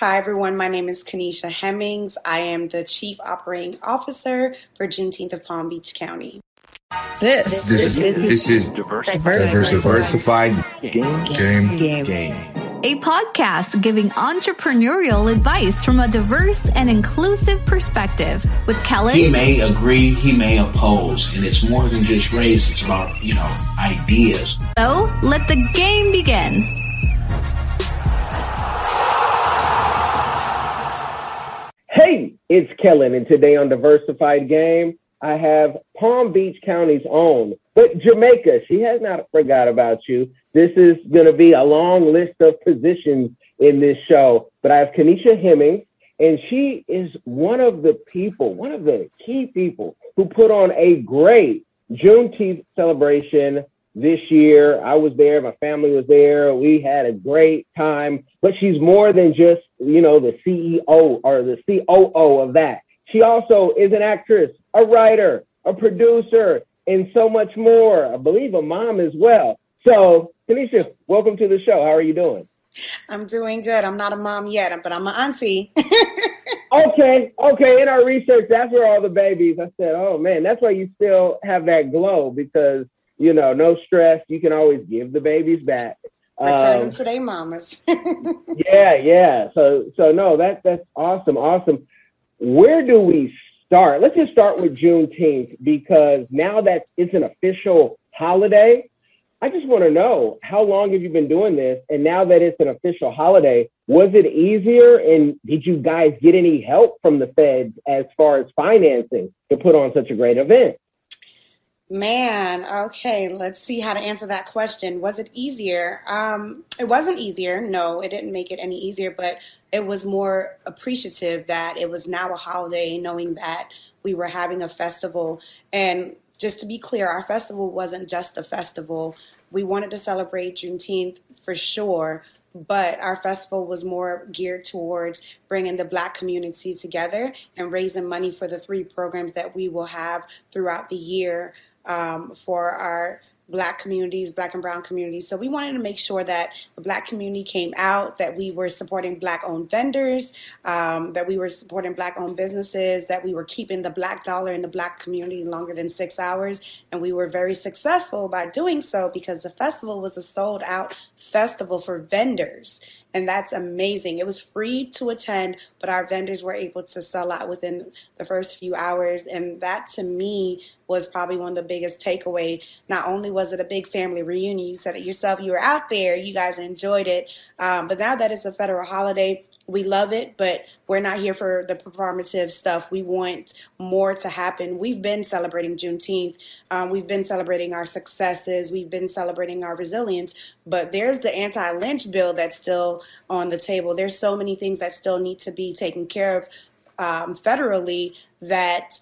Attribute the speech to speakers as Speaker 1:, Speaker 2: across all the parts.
Speaker 1: Hi, everyone. My name is Kanisha Hemmings. I am the Chief Operating Officer for Juneteenth of Palm Beach County.
Speaker 2: This, this is, this is diversified, diversified game, game, game, game.
Speaker 3: A podcast giving entrepreneurial advice from a diverse and inclusive perspective with Kellen.
Speaker 4: He may agree, he may oppose, and it's more than just race, it's about, you know, ideas.
Speaker 3: So let the game begin.
Speaker 5: It's Kellen, and today on Diversified Game, I have Palm Beach County's own, but Jamaica, she has not forgot about you. This is going to be a long list of positions in this show, but I have Kanisha Hemmings, and she is one of the people, one of the key people who put on a great Juneteenth celebration this year. I was there, my family was there. We had a great time, but she's more than just, you know, the CEO or the COO of that. She also is an actress, a writer, a producer, and so much more. I believe a mom as well. So, Tanisha, welcome to the show. How are you doing?
Speaker 1: I'm doing good. I'm not a mom yet, but I'm an auntie.
Speaker 5: okay, okay. In our research, that's where all the babies. I said, oh man, that's why you still have that glow because you know, no stress. You can always give the babies back.
Speaker 1: Return um, to their mamas.
Speaker 5: yeah, yeah. So, so no, that that's awesome, awesome. Where do we start? Let's just start with Juneteenth because now that it's an official holiday, I just want to know how long have you been doing this? And now that it's an official holiday, was it easier? And did you guys get any help from the feds as far as financing to put on such a great event?
Speaker 1: Man, okay, let's see how to answer that question. Was it easier? Um, it wasn't easier. No, it didn't make it any easier, but it was more appreciative that it was now a holiday, knowing that we were having a festival. And just to be clear, our festival wasn't just a festival. We wanted to celebrate Juneteenth for sure, but our festival was more geared towards bringing the black community together and raising money for the three programs that we will have throughout the year um, for our black communities, black and brown communities. So we wanted to make sure that the black community came out, that we were supporting black owned vendors, um, that we were supporting black owned businesses, that we were keeping the black dollar in the black community longer than six hours. And we were very successful by doing so because the festival was a sold out festival for vendors. And that's amazing. It was free to attend, but our vendors were able to sell out within the first few hours. And that to me was probably one of the biggest takeaway. Not only was it a big family reunion, you said it yourself, you were out there, you guys enjoyed it. Um, but now that it's a federal holiday, we love it, but we're not here for the performative stuff. We want more to happen. We've been celebrating Juneteenth. Um, we've been celebrating our successes. We've been celebrating our resilience. But there's the anti lynch bill that's still on the table. There's so many things that still need to be taken care of um, federally that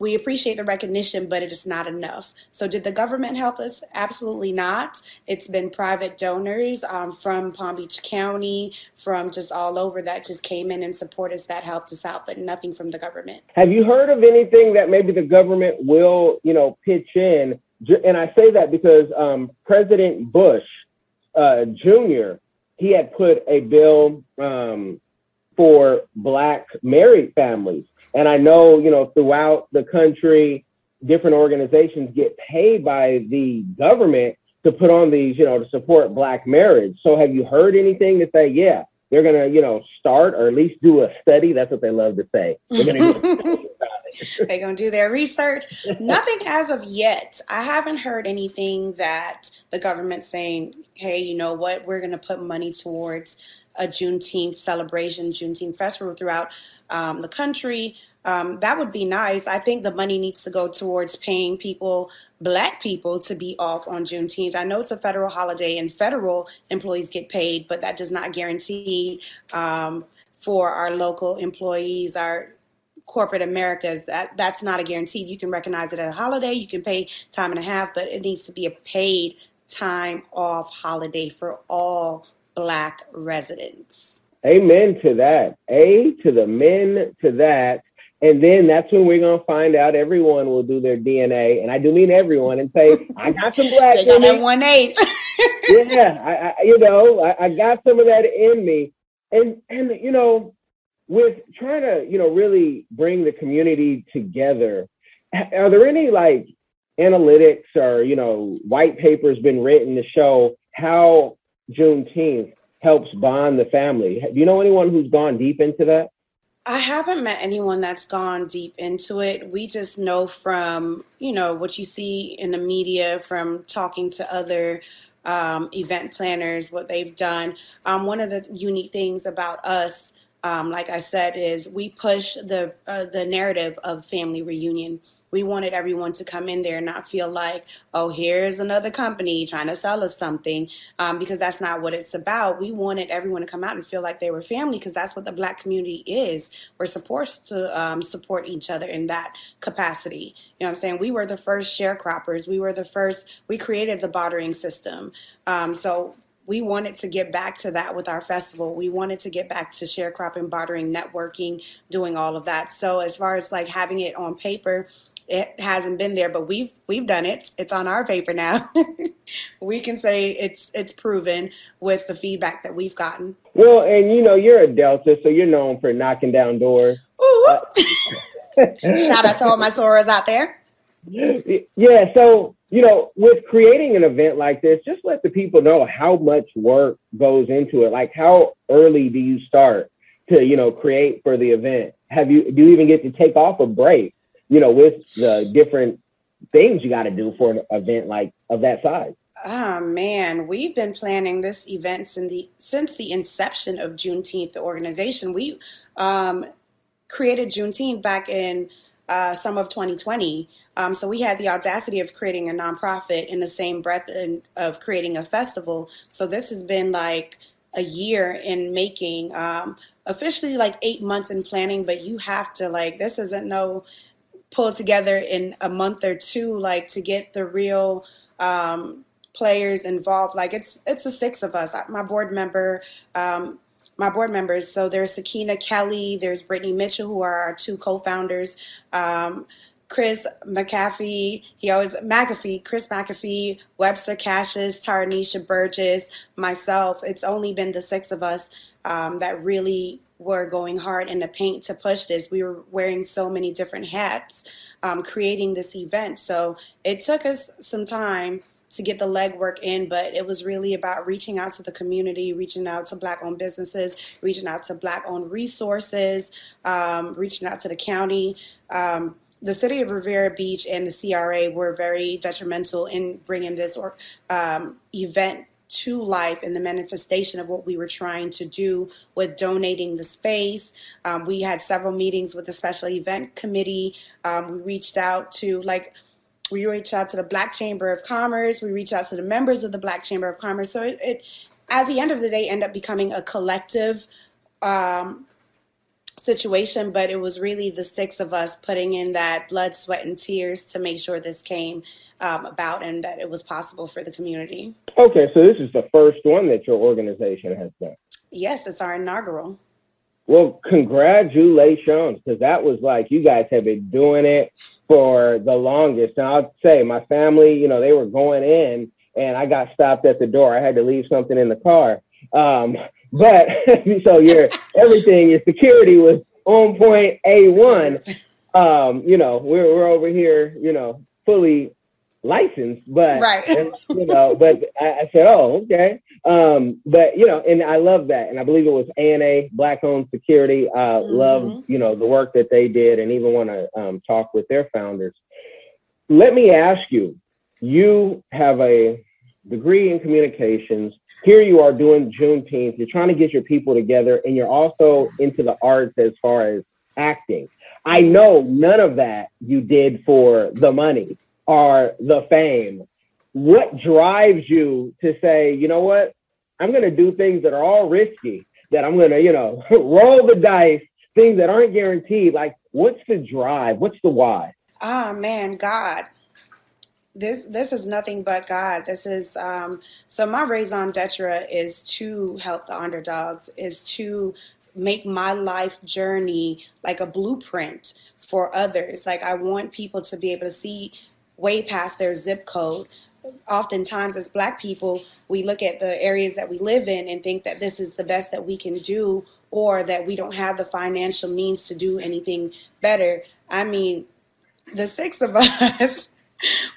Speaker 1: we appreciate the recognition, but it is not enough. So, did the government help us? Absolutely not. It's been private donors um, from Palm Beach County, from just all over that just came in and support us that helped us out, but nothing from the government.
Speaker 5: Have you heard of anything that maybe the government will, you know, pitch in? And I say that because um, President Bush uh, Jr. he had put a bill um, for black married families and I know, you know, throughout the country, different organizations get paid by the government to put on these, you know, to support black marriage. So have you heard anything to say, yeah, they're to, you know, start or at least do a study? That's what they love to say. They're
Speaker 1: they're going to do their research. Nothing as of yet. I haven't heard anything that the government's saying, hey, you know what, we're to put money towards a Juneteenth celebration, Juneteenth festival throughout um, the country. Um, that would be nice. I think the money needs to go towards paying people, black people, to be off on Juneteenth. I know it's a federal holiday and federal employees get paid, but that does not guarantee um, for our local employees, our corporate Americas. That that's not a guarantee. You can recognize it as a holiday, you can pay time and a half, but it needs to be a paid time off holiday for all black residents.
Speaker 5: Amen to that. A to the men to that. And then that's when we're gonna find out everyone will do their DNA, and I do mean everyone, and say, "I got some black."
Speaker 1: they got that one eight.
Speaker 5: yeah, I, I, you know, I, I got some of that in me. and and you know, with trying to you know really bring the community together, are there any like analytics or you know white papers been written to show how Juneteenth helps bond the family? Do you know anyone who's gone deep into that?
Speaker 1: I haven't met anyone that's gone deep into it. We just know from, you know, what you see in the media, from talking to other um, event planners, what they've done. Um, one of the unique things about us, um, like I said, is we push the uh, the narrative of family reunion we wanted everyone to come in there and not feel like, oh, here's another company trying to sell us something, um, because that's not what it's about. We wanted everyone to come out and feel like they were family, because that's what the Black community is. We're supposed to um, support each other in that capacity. You know what I'm saying? We were the first sharecroppers. We were the first. We created the bartering system. Um, so we wanted to get back to that with our festival. We wanted to get back to sharecropping, bartering, networking, doing all of that. So as far as like having it on paper, it hasn't been there, but we've we've done it. It's on our paper now. we can say it's it's proven with the feedback that we've gotten.
Speaker 5: Well, and you know you're a Delta, so you're known for knocking down doors. Uh,
Speaker 1: Shout out to all my Sorors out there.
Speaker 5: Yeah, so you know, with creating an event like this, just let the people know how much work goes into it. Like, how early do you start to you know create for the event? Have you do you even get to take off a break? You know, with the different things you got to do for an event like of that size?
Speaker 1: Oh man, we've been planning this event since the since the inception of Juneteenth, the organization. We um, created Juneteenth back in uh, summer of 2020. Um, so we had the audacity of creating a nonprofit in the same breath in, of creating a festival. So this has been like a year in making, um, officially like eight months in planning. But you have to like this isn't no pull together in a month or two, like to get the real um, players involved. Like it's it's the six of us. My board member. Um, my board members. So there's Sakina Kelly, there's Brittany Mitchell, who are our two co-founders. Um, Chris McAfee, he always McAfee, Chris McAfee, Webster Cassius, Tarnisha Burgess, myself. It's only been the six of us um, that really were going hard in the paint to push this. We were wearing so many different hats, um, creating this event. So it took us some time to get the legwork in, but it was really about reaching out to the community, reaching out to Black owned businesses, reaching out to Black owned resources, um, reaching out to the county. Um, the city of Riviera Beach and the CRA were very detrimental in bringing this or, um, event to life and the manifestation of what we were trying to do with donating the space. Um, we had several meetings with the special event committee. Um, we reached out to like we reached out to the Black Chamber of Commerce. We reached out to the members of the Black Chamber of Commerce. So it, it at the end of the day, ended up becoming a collective um, situation, but it was really the six of us putting in that blood, sweat, and tears to make sure this came um, about and that it was possible for the community.
Speaker 5: Okay, so this is the first one that your organization has done.
Speaker 1: Yes, it's our inaugural.
Speaker 5: Well, congratulations, because that was like you guys have been doing it for the longest. And I'll say my family, you know, they were going in and I got stopped at the door. I had to leave something in the car. Um, but so your everything, your security was on point A1. Um, you know, we're we're over here, you know, fully licensed, but
Speaker 1: right.
Speaker 5: and, you know, but I, I, said, oh, okay. Um, but you know, and I love that, and I believe it was ANA Black Owned Security. Uh, mm-hmm. Love you know the work that they did, and even want to um, talk with their founders. Let me ask you: You have a degree in communications. Here you are doing Juneteenth. You're trying to get your people together, and you're also into the arts as far as acting. I know none of that you did for the money are the fame. What drives you to say, you know what? I'm going to do things that are all risky, that I'm going to, you know, roll the dice, things that aren't guaranteed. Like, what's the drive? What's the why?
Speaker 1: Oh, man, God. This this is nothing but God. This is um, so my raison d'etre is to help the underdogs, is to make my life journey like a blueprint for others. Like I want people to be able to see way past their zip code. Oftentimes, as Black people, we look at the areas that we live in and think that this is the best that we can do, or that we don't have the financial means to do anything better. I mean, the six of us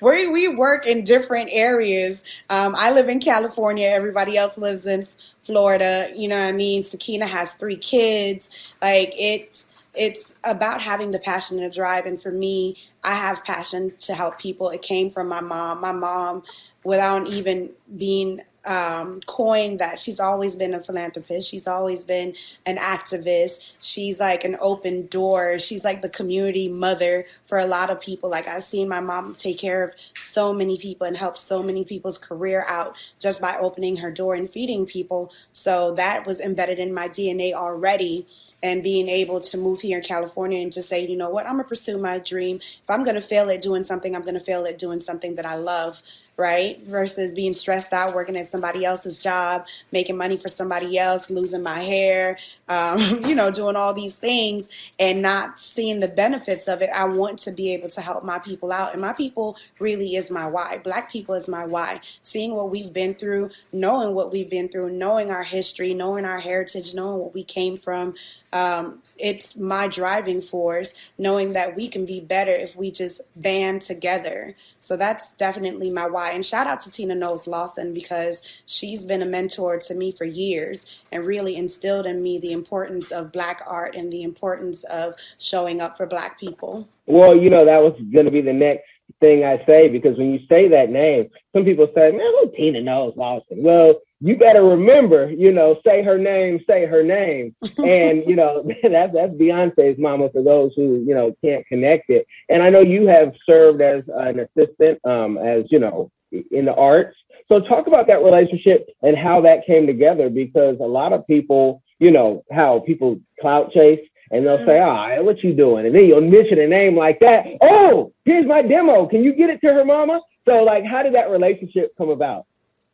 Speaker 1: we we work in different areas. Um, I live in California. Everybody else lives in Florida. You know what I mean? Sakina has three kids. Like it, it's about having the passion and the drive. And for me, I have passion to help people. It came from my mom. My mom, without even being um, coined that she's always been a philanthropist. She's always been an activist. She's like an open door. She's like the community mother for a lot of people. Like I've seen my mom take care of so many people and help so many people's career out just by opening her door and feeding people. So that was embedded in my DNA already and being able to move here in California and just say, you know what, I'm gonna pursue my dream. If I'm gonna fail at doing something, I'm gonna fail at doing something that I love right? Versus being stressed out, working at somebody else's job, making money for somebody else, losing my hair, um, you know, doing all these things and not seeing the benefits of it. I want to be able to help my people out. And my people really is my why. Black people is my why. Seeing what we've been through, knowing what we've been through, knowing our history, knowing our heritage, knowing what we came from. Um, it's my driving force knowing that we can be better if we just band together. So that's definitely my why. And shout out to tina knowles lawson because she's been a mentor to me for years and really instilled in me the importance of black art and the importance of showing up for black people.
Speaker 5: Well you know that was going to be the next thing I say because when you say that name, some people say, "Man, who Tina Knowles Lawson?" Well, you better remember, you know, say her name, say her name. and, you know, that's, that's Beyonce's mama for those who, you know, can't connect it. And I know you have served as an assistant, um, as, you know, in the arts. So talk about that relationship and how that came together because a lot of people, you know, how people clout chase and they'll say, "Ah, oh, what you doing?" And then you'll mention a name like that. Oh, here's my demo. Can you get it to her mama? So, like, how did that relationship come about?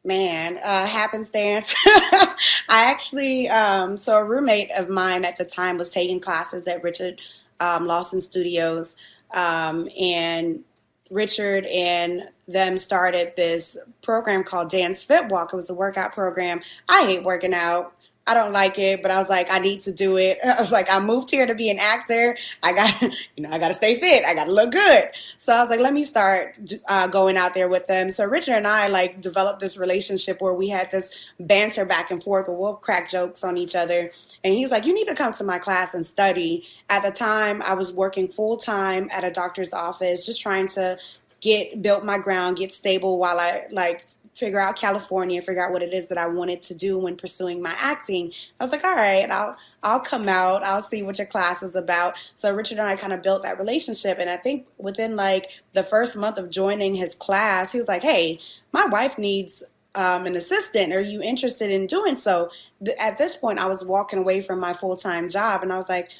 Speaker 1: Man, uh, happenstance. I actually, um, so a roommate of mine at the time was taking classes at Richard um, Lawson Studios, um, and Richard and them started this program called Dance Fit Walk. It was a workout program. I hate working out. I don't like it, but I was like, I need to do it. I was like, I moved here to be an actor. I got, you know, I got to stay fit. I got to look good. So I was like, let me start uh, going out there with them. So Richard and I like developed this relationship where we had this banter back and forth, but we'll crack jokes on each other. And he's like, you need to come to my class and study. At the time, I was working full time at a doctor's office, just trying to get built my ground, get stable while I like figure out California, figure out what it is that I wanted to do when pursuing my acting. I was like, all right, I'll I'll come out, I'll see what your class is about. So Richard and I kind of built that relationship and I think within like the first month of joining his class, he was like, "Hey, my wife needs um, an assistant. Are you interested in doing so?" At this point, I was walking away from my full time job, and I was like,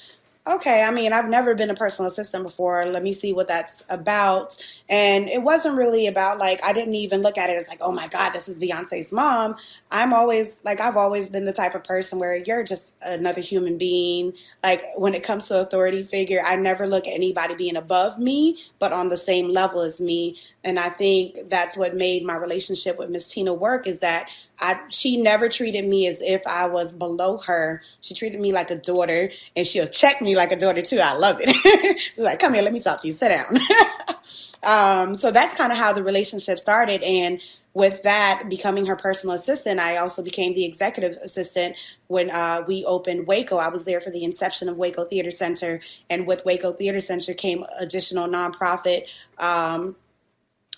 Speaker 1: okay, I mean, I've never been a personal assistant before. Let me see what that's about. And it wasn't really about like, I didn't even look at it as like, oh my God, this is Beyonce's mom. I'm always like, I've always been the type of person where you're just another human being. Like, when it comes to authority figure, I never look at anybody being above me, but on the same level as me. And I think that's what made my relationship with Miss Tina work is that I, she never treated me as if I was below her. She treated me like a daughter, and she'll check me like a daughter too. I love it. like, come here, let me talk to you. Sit down. um, so that's kind of how the relationship started, and with that becoming her personal assistant, I also became the executive assistant when uh, we opened Waco. I was there for the inception of Waco Theater Center, and with Waco Theater Center came additional nonprofit. Um,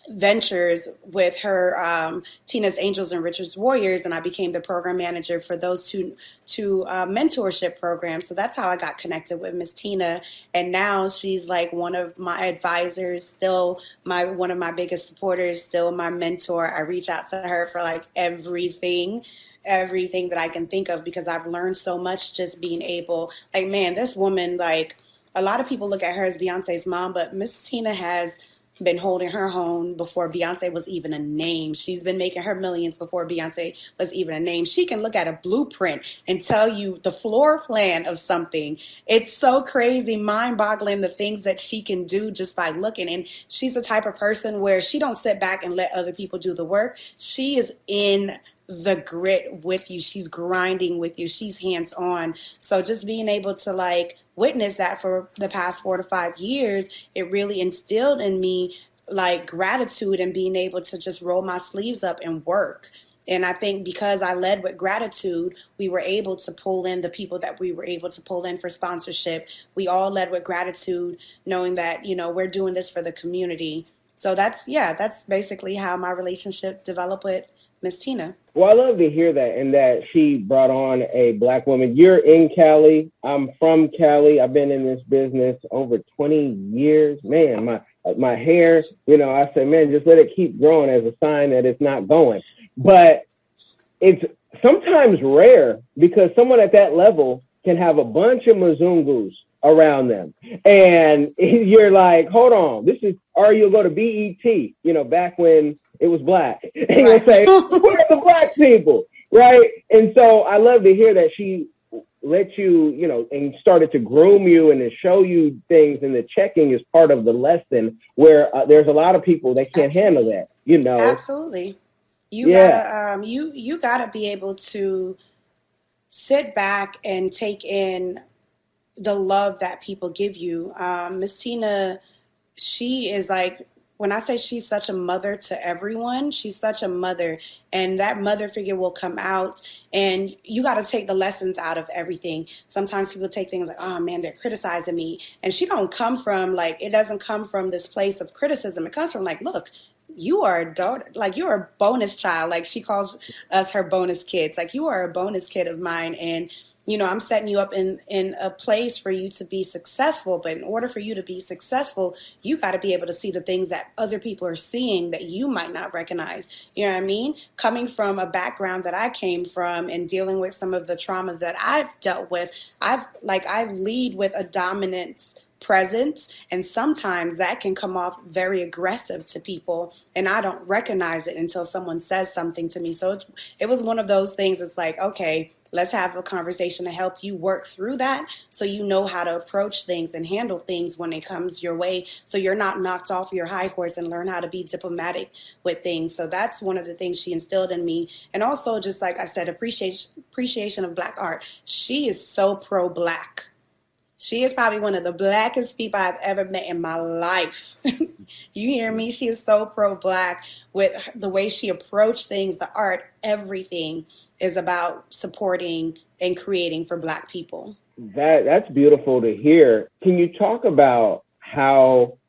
Speaker 1: ventures with her um, Tina's Angels and Richard's Warriors, and I became the program manager for those two two uh, mentorship programs. So that's how I got connected with Miss Tina, and now she's like one of my advisors, still my one of my biggest supporters, still my mentor. I reach out to her for like everything everything that I can think of because I've learned so much just being able like man this woman like a lot of people look at her as Beyonce's mom but Miss Tina has been holding her own before Beyonce was even a name. She's been making her millions before Beyonce was even a name. She can look at a blueprint and tell you the floor plan of something. It's so crazy, mind boggling the things that she can do just by looking. And she's the type of person where she don't sit back and let other people do the work. She is in the grit with you. She's grinding with you. She's hands on. So just being able to like witness that for the past four to five years, it really instilled in me like gratitude and being able to just roll my sleeves up and work. And I think because I led with gratitude, we were able to pull in the people that we were able to pull in for sponsorship. We all led with gratitude, knowing that, you know, we're doing this for the community. So that's, yeah, that's basically how my relationship developed with Miss Tina.
Speaker 5: Well, I love to hear that and that she brought on a black woman. You're in Cali. I'm from Cali. I've been in this business over 20 years. Man, my my hair, you know, I said, man, just let it keep growing as a sign that it's not going. But it's sometimes rare because someone at that level can have a bunch of Mzungus around them. And you're like, hold on, this is, or you'll go to BET, you know, back when it was black. And you'll say, where are the black people? Right. And so I love to hear that she let you, you know, and started to groom you and to show you things. And the checking is part of the lesson where uh, there's a lot of people that can't Absolutely. handle that, you know.
Speaker 1: Absolutely. You yeah. gotta, um, you, you gotta be able to sit back and take in the love that people give you. Um, Miss Tina, she is like when I say she's such a mother to everyone, she's such a mother, and that mother figure will come out, and you got to take the lessons out of everything. Sometimes people take things like, "Oh man, they're criticizing me," and she don't come from like it doesn't come from this place of criticism. It comes from like, look, you are a daughter, like you're a bonus child. Like she calls us her bonus kids. Like you are a bonus kid of mine, and you know i'm setting you up in in a place for you to be successful but in order for you to be successful you got to be able to see the things that other people are seeing that you might not recognize. You know what i mean? Coming from a background that i came from and dealing with some of the trauma that i've dealt with i've like i lead with a dominance presence and sometimes that can come off very aggressive to people and I don't recognize it until someone says something to me so it's it was one of those things it's like okay Let's have a conversation to help you work through that so you know how to approach things and handle things when it comes your way so you're not knocked off your high horse and learn how to be diplomatic with things. So that's one of the things she instilled in me. And also just like I said, appreciation appreciation of black art. She is so pro black. She is probably one of the blackest people I've ever met in my life. you hear me? She is so pro black with the way she approached things, the art, everything is about supporting and creating for black people.
Speaker 5: That that's beautiful to hear. Can you talk about how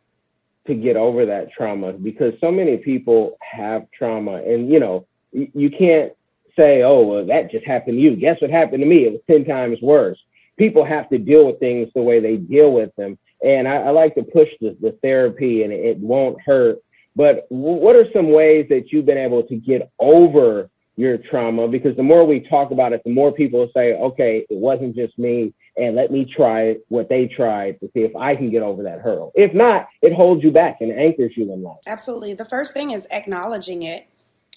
Speaker 5: to get over that trauma because so many people have trauma and you know you can't say oh well that just happened to you guess what happened to me it was 10 times worse people have to deal with things the way they deal with them and i, I like to push the, the therapy and it, won't hurt but w- what are some ways that you've been able to get over your trauma because the more we talk about it, the more people say, okay, it wasn't just me, and let me try what they tried to see if I can get over that hurdle. If not, it holds you back and anchors you in life.
Speaker 1: Absolutely. The first thing is acknowledging it,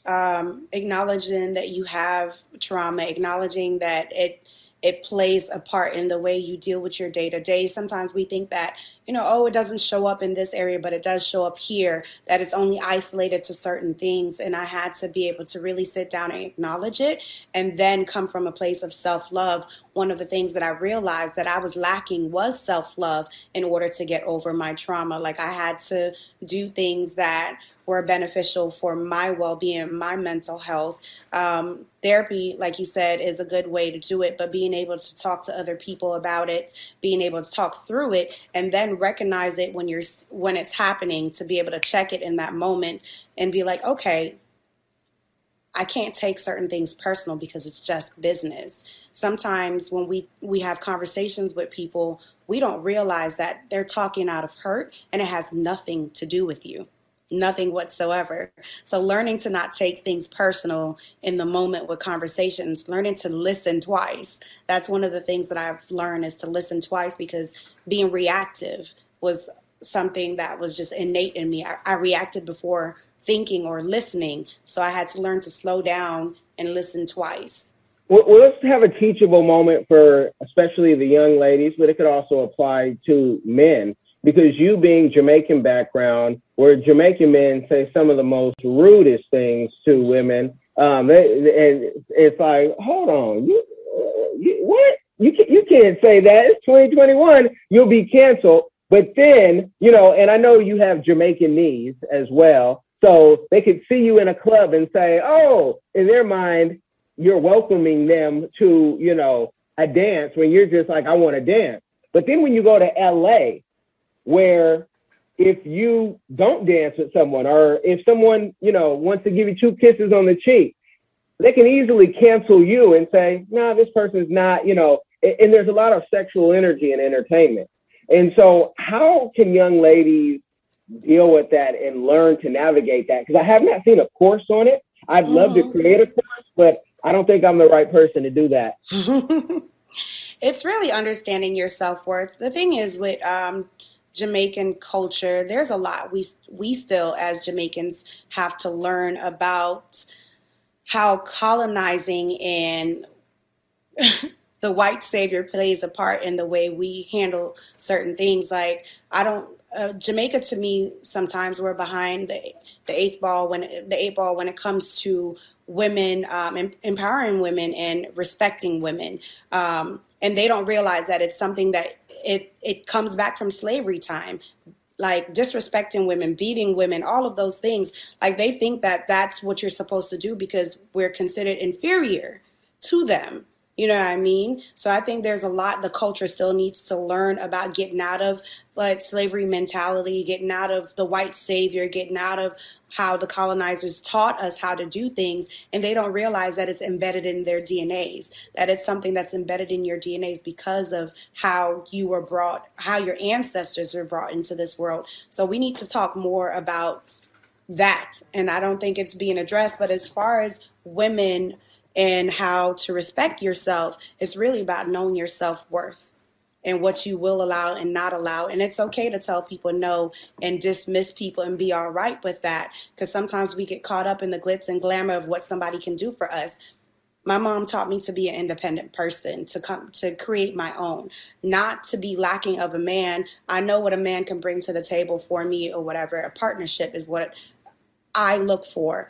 Speaker 1: um, acknowledging that you have trauma, acknowledging that it it plays a part in the way you deal with your day to day. Sometimes we think that, you know, oh, it doesn't show up in this area, but it does show up here, that it's only isolated to certain things. And I had to be able to really sit down and acknowledge it and then come from a place of self love. One of the things that I realized that I was lacking was self love in order to get over my trauma. Like I had to do things that were beneficial for my well being, my mental health. Um, therapy, like you said, is a good way to do it, but being able to talk to other people about it, being able to talk through it, and then recognize it when you're when it's happening, to be able to check it in that moment and be like, okay. I can't take certain things personal because it's just business. Sometimes when we we have conversations with people, we don't realize that they're talking out of hurt and it has nothing to do with you nothing whatsoever. So learning to not take things personal in the moment with conversations, learning to listen twice. That's one of the things that I've learned is to listen twice because being reactive was something that was just innate in me. I, I reacted before thinking or listening, so I had to learn to slow down and listen twice.
Speaker 5: Well, well, let's have a teachable moment for especially the young ladies, but it could also apply to men because you being Jamaican background, where Jamaican men say some of the most rudest things to women, um, they, and it's like, hold on, you, you what? You can, you can't say that. It's 2021. You'll be canceled. But then, you know, and I know you have Jamaican knees as well. So they could see you in a club and say, oh, in their mind, you're welcoming them to, you know, a dance when you're just like, I want to dance. But then when you go to LA, where if you don't dance with someone or if someone, you know, wants to give you two kisses on the cheek, they can easily cancel you and say, no, nah, this person's not, you know, and there's a lot of sexual energy in entertainment. And so how can young ladies deal with that and learn to navigate that? Because I have not seen a course on it. I'd love mm-hmm. to create a course, but I don't think I'm the right person to do that.
Speaker 1: it's really understanding your self worth. The thing is with um, Jamaican culture, there's a lot we we still as Jamaicans have to learn about how colonizing and the white savior plays a part in the way we handle certain things. Like I don't uh, Jamaica to me sometimes we're behind the, the eighth ball when the eight ball when it comes to women um, empowering women and respecting women, um, and they don't realize that it's something that it it comes back from slavery time like disrespecting women, beating women, all of those things. Like they think that that's what you're supposed to do because we're considered inferior to them. You know what I mean? So I think there's a lot the culture still needs to learn about getting out of like slavery mentality, getting out of the white savior, getting out of how the colonizers taught us how to do things and they don't realize that it's embedded in their DNAs, that it's something that's embedded in your DNAs because of how you were brought, how your ancestors were brought into this world. So we need to talk more about that. And I don't think it's being addressed, but as far as women and how to respect yourself, it's really about knowing your self worth and what you will allow and not allow. And it's okay to tell people no and dismiss people and be all right with that because sometimes we get caught up in the glitz and glamour of what somebody can do for us. My mom taught me to be an independent person, to come to create my own, not to be lacking of a man. I know what a man can bring to the table for me or whatever. A partnership is what I look for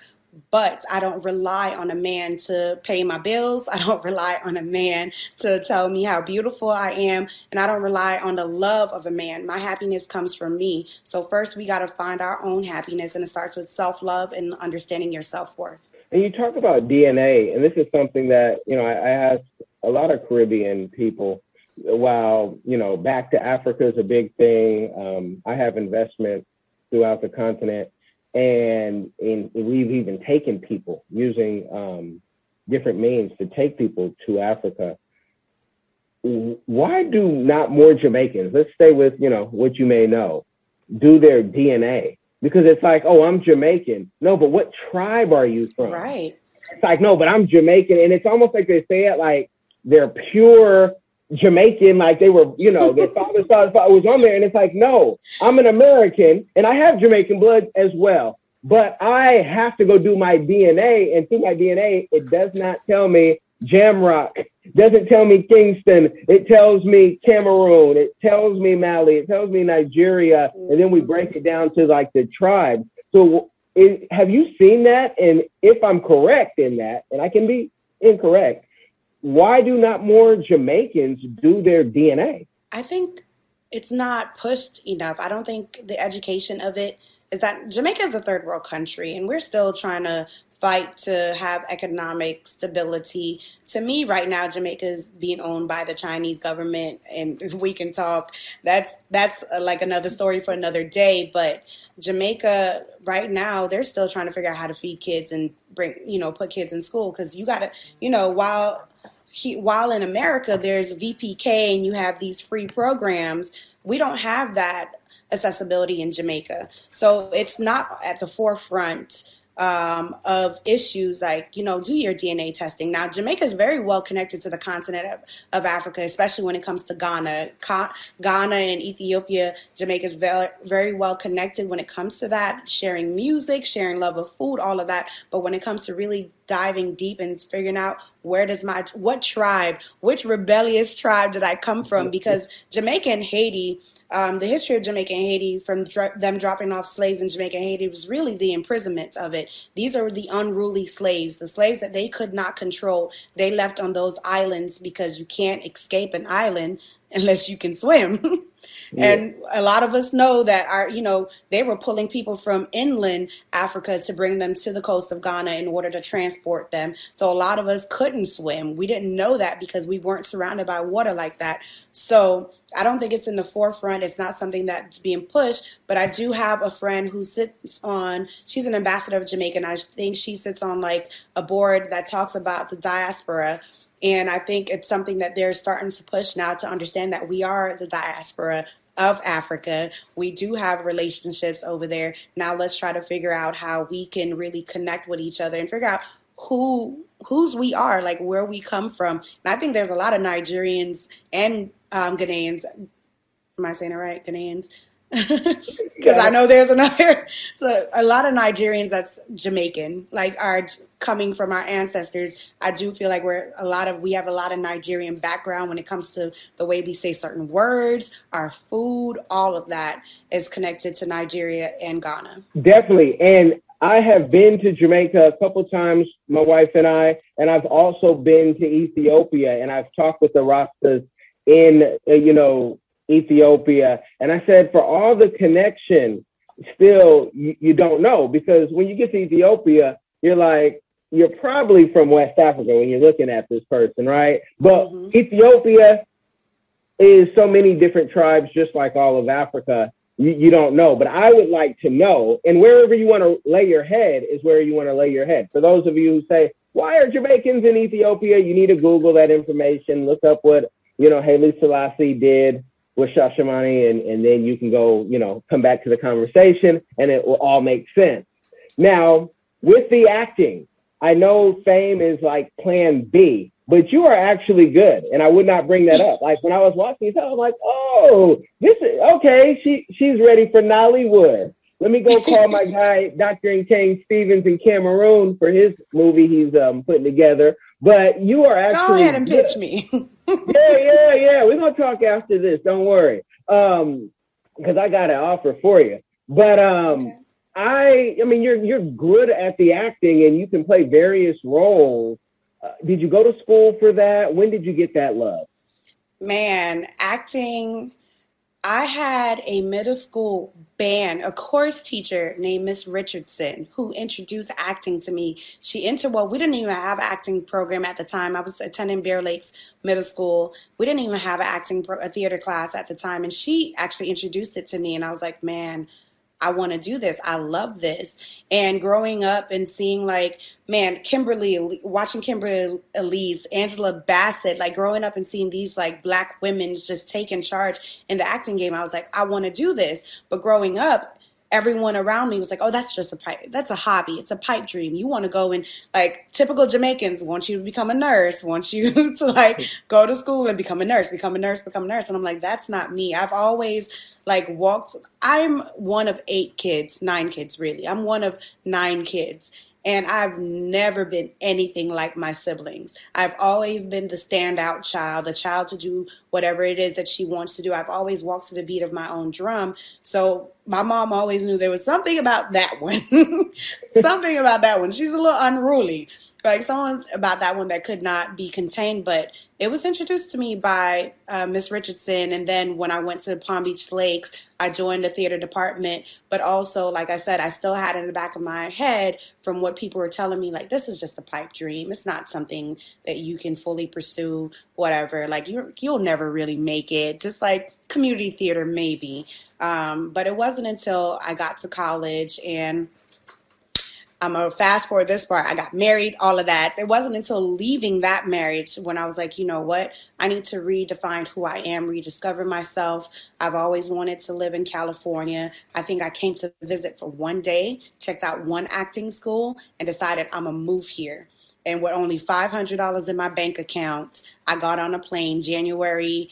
Speaker 1: but I don't rely on a man to pay my bills. I don't rely on a man to tell me how beautiful I am. And I don't rely on the love of a man. My happiness comes from me. So, first, we got to find our own happiness. And it starts with self love and understanding your self worth.
Speaker 5: And you talk about DNA. And this is something that, you know, I, I ask a lot of Caribbean people. While, you know, back to Africa is a big thing, um, I have investment throughout the continent and, and we've even taken people using um, different means to take people to Africa. Why do not more Jamaicans? Let's stay with you know what you may know. Do their DNA because it's like, oh, I'm Jamaican. No, but what tribe are you from?
Speaker 1: Right.
Speaker 5: It's like, no, but I'm Jamaican, and it's almost like they say it like they're pure Jamaican, like they were, you know, their father's father's father was on there. And it's like, no, I'm an American and I have Jamaican blood as well. But I have to go do my DNA. And through my DNA, it does not tell me Jamrock, doesn't tell me Kingston. It tells me Cameroon. It tells me Mali. It tells me Nigeria. And then we break it down to like the tribe. So it, have you seen that? And if I'm correct in that, and I can be incorrect, why do not more Jamaicans do their DNA?
Speaker 1: I think it's not pushed enough. I don't think the education of it is that Jamaica is a third world country and we're still trying to fight to have economic stability. To me, right now, Jamaica is being owned by the Chinese government, and we can talk. That's that's uh, like another story for another day. But Jamaica, right now, they're still trying to figure out how to feed kids and bring, you know, put kids in school because you got to, you know, while he, while in America there's VPK and you have these free programs, we don't have that accessibility in Jamaica. So it's not at the forefront um, of issues like, you know, do your DNA testing. Now, Jamaica is very well connected to the continent of, of Africa, especially when it comes to Ghana. Ka- Ghana and Ethiopia, Jamaica is very well connected when it comes to that, sharing music, sharing love of food, all of that. But when it comes to really diving deep and figuring out where does my, what tribe, which rebellious tribe did I come from? Because Jamaica and Haiti, um, the history of Jamaica and Haiti, from dr- them dropping off slaves in Jamaica and Haiti, was really the imprisonment of it. These are the unruly slaves, the slaves that they could not control. They left on those islands because you can't escape an island unless you can swim. yeah. And a lot of us know that our, you know, they were pulling people from inland Africa to bring them to the coast of Ghana in order to transport them. So a lot of us couldn't swim. We didn't know that because we weren't surrounded by water like that. So I don't think it's in the forefront. It's not something that's being pushed, but I do have a friend who sits on, she's an ambassador of Jamaica, and I think she sits on like a board that talks about the diaspora and I think it's something that they're starting to push now to understand that we are the diaspora of Africa. We do have relationships over there. Now let's try to figure out how we can really connect with each other and figure out who whose we are, like where we come from. And I think there's a lot of Nigerians and um, Ghanaians. Am I saying it right? Ghanaians because yeah. I know there's another. So a lot of Nigerians that's Jamaican, like are coming from our ancestors. I do feel like we're a lot of we have a lot of Nigerian background when it comes to the way we say certain words, our food, all of that is connected to Nigeria and Ghana.
Speaker 5: Definitely, and I have been to Jamaica a couple times, my wife and I, and I've also been to Ethiopia, and I've talked with the Rastas in uh, you know Ethiopia. And I said, for all the connection, still you, you don't know because when you get to Ethiopia, you're like, you're probably from West Africa when you're looking at this person, right? But mm-hmm. Ethiopia is so many different tribes, just like all of Africa. You, you don't know, but I would like to know. And wherever you want to lay your head is where you want to lay your head. For those of you who say, why are Jamaicans in Ethiopia? You need to Google that information, look up what, you know, Haile Selassie did with Shashamane, and, and then you can go, you know, come back to the conversation and it will all make sense. Now, with the acting, I know fame is like plan B, but you are actually good. And I would not bring that up. Like when I was watching this, I was like, oh, this is okay. She she's ready for Nollywood. Let me go call my guy, Dr. King Stevens in Cameroon for his movie he's um, putting together. But you are actually
Speaker 1: go ahead and pitch me.
Speaker 5: yeah, yeah, yeah. We're gonna talk after this. Don't worry. Um, because I got an offer for you. But um, okay. I, I mean, you're you're good at the acting, and you can play various roles. Uh, did you go to school for that? When did you get that love?
Speaker 1: Man, acting I had a middle school band, a course teacher named Miss Richardson, who introduced acting to me. She entered, well, we didn't even have acting program at the time. I was attending Bear Lakes Middle School. We didn't even have an acting, pro, a theater class at the time. And she actually introduced it to me. And I was like, man, I want to do this. I love this. And growing up and seeing like, man, Kimberly, watching Kimberly Elise, Angela Bassett, like growing up and seeing these like black women just taking charge in the acting game, I was like, I want to do this. But growing up, everyone around me was like, "Oh, that's just a pipe. That's a hobby. It's a pipe dream. You want to go and like typical Jamaicans want you to become a nurse, want you to like go to school and become a nurse, become a nurse, become a nurse." And I'm like, "That's not me. I've always like walked I'm one of 8 kids, 9 kids really. I'm one of 9 kids. And I've never been anything like my siblings. I've always been the standout child, the child to do whatever it is that she wants to do. I've always walked to the beat of my own drum. So my mom always knew there was something about that one. something about that one. She's a little unruly like someone about that one that could not be contained, but it was introduced to me by uh, Miss Richardson. And then when I went to Palm Beach Lakes, I joined the theater department. But also, like I said, I still had in the back of my head from what people were telling me, like, this is just a pipe dream. It's not something that you can fully pursue, whatever. Like, you you'll never really make it. Just like community theater, maybe. Um, but it wasn't until I got to college and I'm gonna fast forward this part. I got married, all of that. It wasn't until leaving that marriage when I was like, you know what? I need to redefine who I am, rediscover myself. I've always wanted to live in California. I think I came to visit for one day, checked out one acting school, and decided I'm gonna move here. And with only $500 in my bank account, I got on a plane January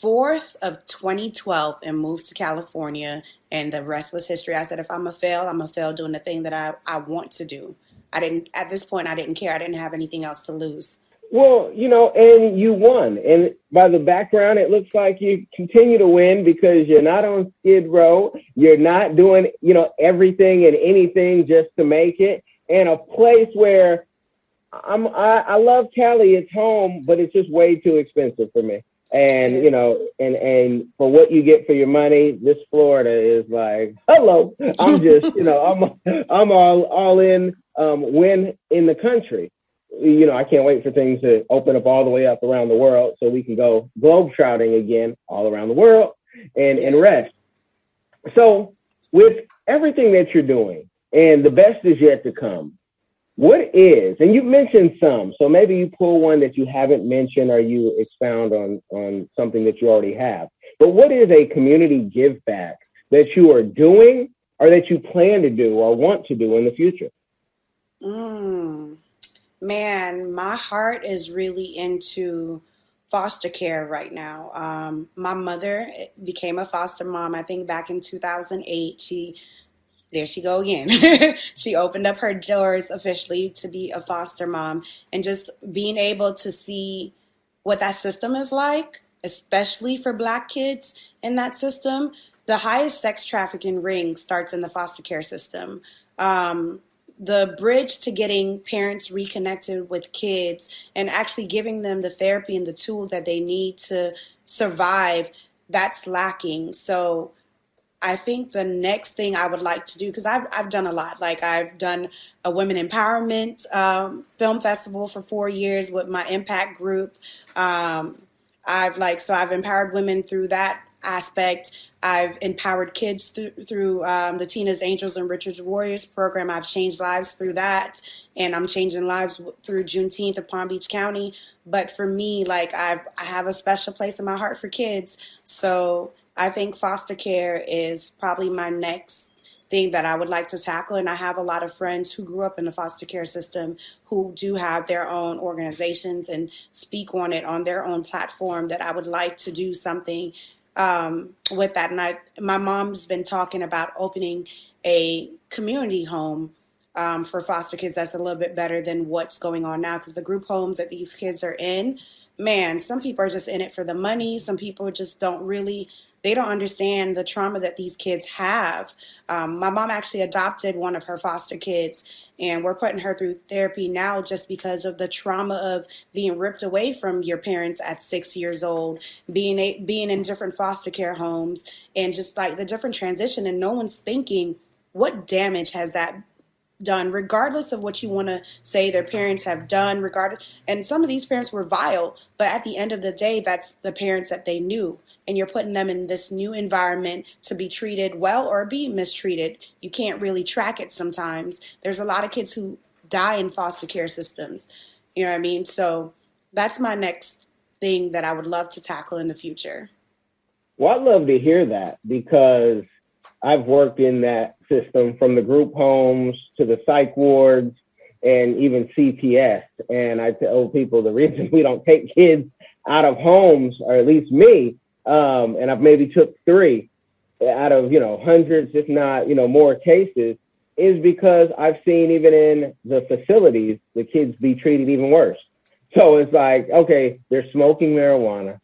Speaker 1: 4th of 2012 and moved to California and the rest was history. I said if I'm a fail, I'm a fail doing the thing that I, I want to do. I didn't at this point I didn't care. I didn't have anything else to lose.
Speaker 5: Well, you know, and you won. And by the background, it looks like you continue to win because you're not on Skid Row. You're not doing, you know, everything and anything just to make it. And a place where I'm, I, I love Cali. It's home, but it's just way too expensive for me. And you know, and and for what you get for your money, this Florida is like, hello. I'm just, you know, I'm I'm all all in. Um, win in the country, you know, I can't wait for things to open up all the way up around the world so we can go globe trotting again all around the world and and rest. So with everything that you're doing, and the best is yet to come. What is, and you've mentioned some, so maybe you pull one that you haven't mentioned or you expound on, on something that you already have. But what is a community give back that you are doing or that you plan to do or want to do in the future?
Speaker 1: Mm, man, my heart is really into foster care right now. Um, my mother became a foster mom, I think back in 2008. She there she go again. she opened up her doors officially to be a foster mom and just being able to see what that system is like, especially for black kids in that system. The highest sex trafficking ring starts in the foster care system. Um, the bridge to getting parents reconnected with kids and actually giving them the therapy and the tools that they need to survive, that's lacking. So, I think the next thing I would like to do, because I've, I've done a lot, like I've done a women empowerment um, film festival for four years with my impact group. Um, I've like, so I've empowered women through that aspect. I've empowered kids through, through um, the Tina's Angels and Richard's Warriors program. I've changed lives through that, and I'm changing lives through Juneteenth of Palm Beach County. But for me, like I've, I have a special place in my heart for kids. So I think foster care is probably my next thing that I would like to tackle. And I have a lot of friends who grew up in the foster care system who do have their own organizations and speak on it on their own platform that I would like to do something um, with that. And I, my mom's been talking about opening a community home um, for foster kids that's a little bit better than what's going on now because the group homes that these kids are in, man, some people are just in it for the money. Some people just don't really they don't understand the trauma that these kids have. Um, my mom actually adopted one of her foster kids, and we're putting her through therapy now just because of the trauma of being ripped away from your parents at six years old, being a, being in different foster care homes, and just like the different transition. And no one's thinking what damage has that done, regardless of what you want to say their parents have done, regardless. And some of these parents were vile, but at the end of the day, that's the parents that they knew and you're putting them in this new environment to be treated well or be mistreated. You can't really track it sometimes. There's a lot of kids who die in foster care systems. You know what I mean? So that's my next thing that I would love to tackle in the future.
Speaker 5: Well, I'd love to hear that because I've worked in that system from the group homes to the psych wards and even CPS. And I tell people the reason we don't take kids out of homes, or at least me, um, and I've maybe took three out of you know hundreds, if not you know more cases, is because I've seen even in the facilities the kids be treated even worse. So it's like, okay, they're smoking marijuana.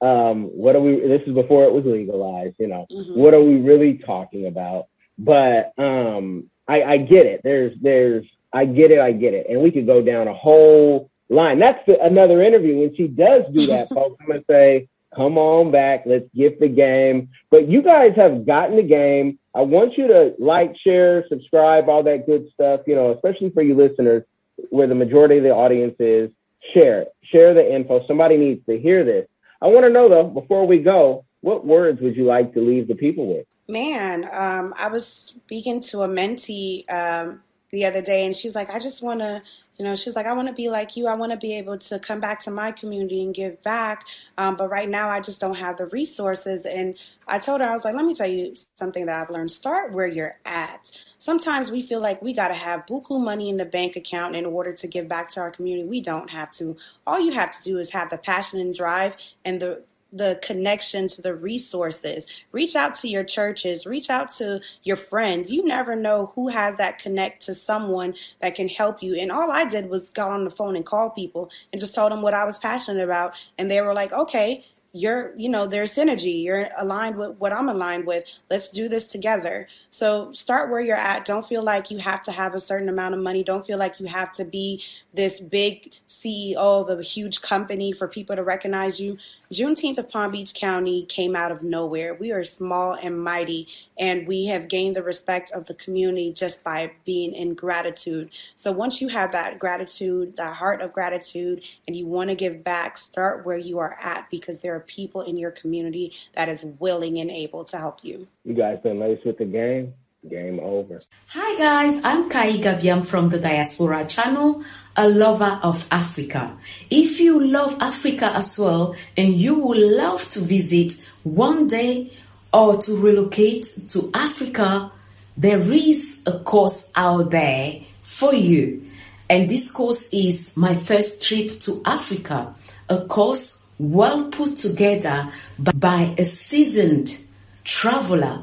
Speaker 5: Um, what are we? This is before it was legalized. You know, mm-hmm. what are we really talking about? But um, I, I get it. There's, there's, I get it. I get it. And we could go down a whole line. That's the, another interview. When she does do that, folks, I'm gonna say Come on back. Let's get the game. But you guys have gotten the game. I want you to like, share, subscribe, all that good stuff, you know, especially for you listeners where the majority of the audience is. Share. Share the info. Somebody needs to hear this. I want to know though, before we go, what words would you like to leave the people with?
Speaker 1: Man, um, I was speaking to a mentee um, the other day, and she's like, I just want to, you know, she's like, I want to be like you. I want to be able to come back to my community and give back. Um, but right now, I just don't have the resources. And I told her, I was like, let me tell you something that I've learned. Start where you're at. Sometimes we feel like we got to have buku money in the bank account in order to give back to our community. We don't have to. All you have to do is have the passion and drive and the the connection to the resources. Reach out to your churches, reach out to your friends. You never know who has that connect to someone that can help you. And all I did was got on the phone and call people and just told them what I was passionate about. And they were like, okay, you're you know there's synergy. You're aligned with what i'm aligned with. Let's do this together. So start where you're at. Don't feel like you have to have a certain amount of money. Don't feel like you have to be this big ceo of a huge company for people to recognize you. Juneteenth of Palm Beach County came out of nowhere. We are small and mighty, and we have gained the respect of the community just by being in gratitude. So once you have that gratitude, that heart of gratitude, and you want to give back, start where you are at because there are people in your community that is willing and able to help you.
Speaker 5: You guys been laced with the game? Game over.
Speaker 6: Hi guys, I'm Kai Gabiam from the Diaspora Channel, a lover of Africa. If you love Africa as well and you would love to visit one day or to relocate to Africa, there is a course out there for you. And this course is my first trip to Africa, a course well put together by a seasoned traveler,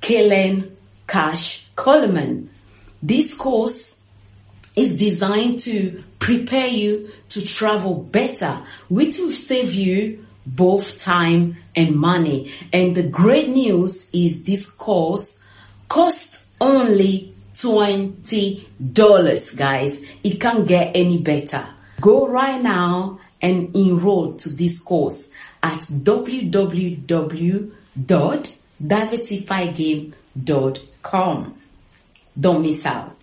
Speaker 6: Kellen Cash Coleman. This course is designed to prepare you to travel better, which will save you both time and money. And the great news is this course costs only $20, guys. It can't get any better. Go right now and enroll to this course at www.diversifygame.com. Don't miss out.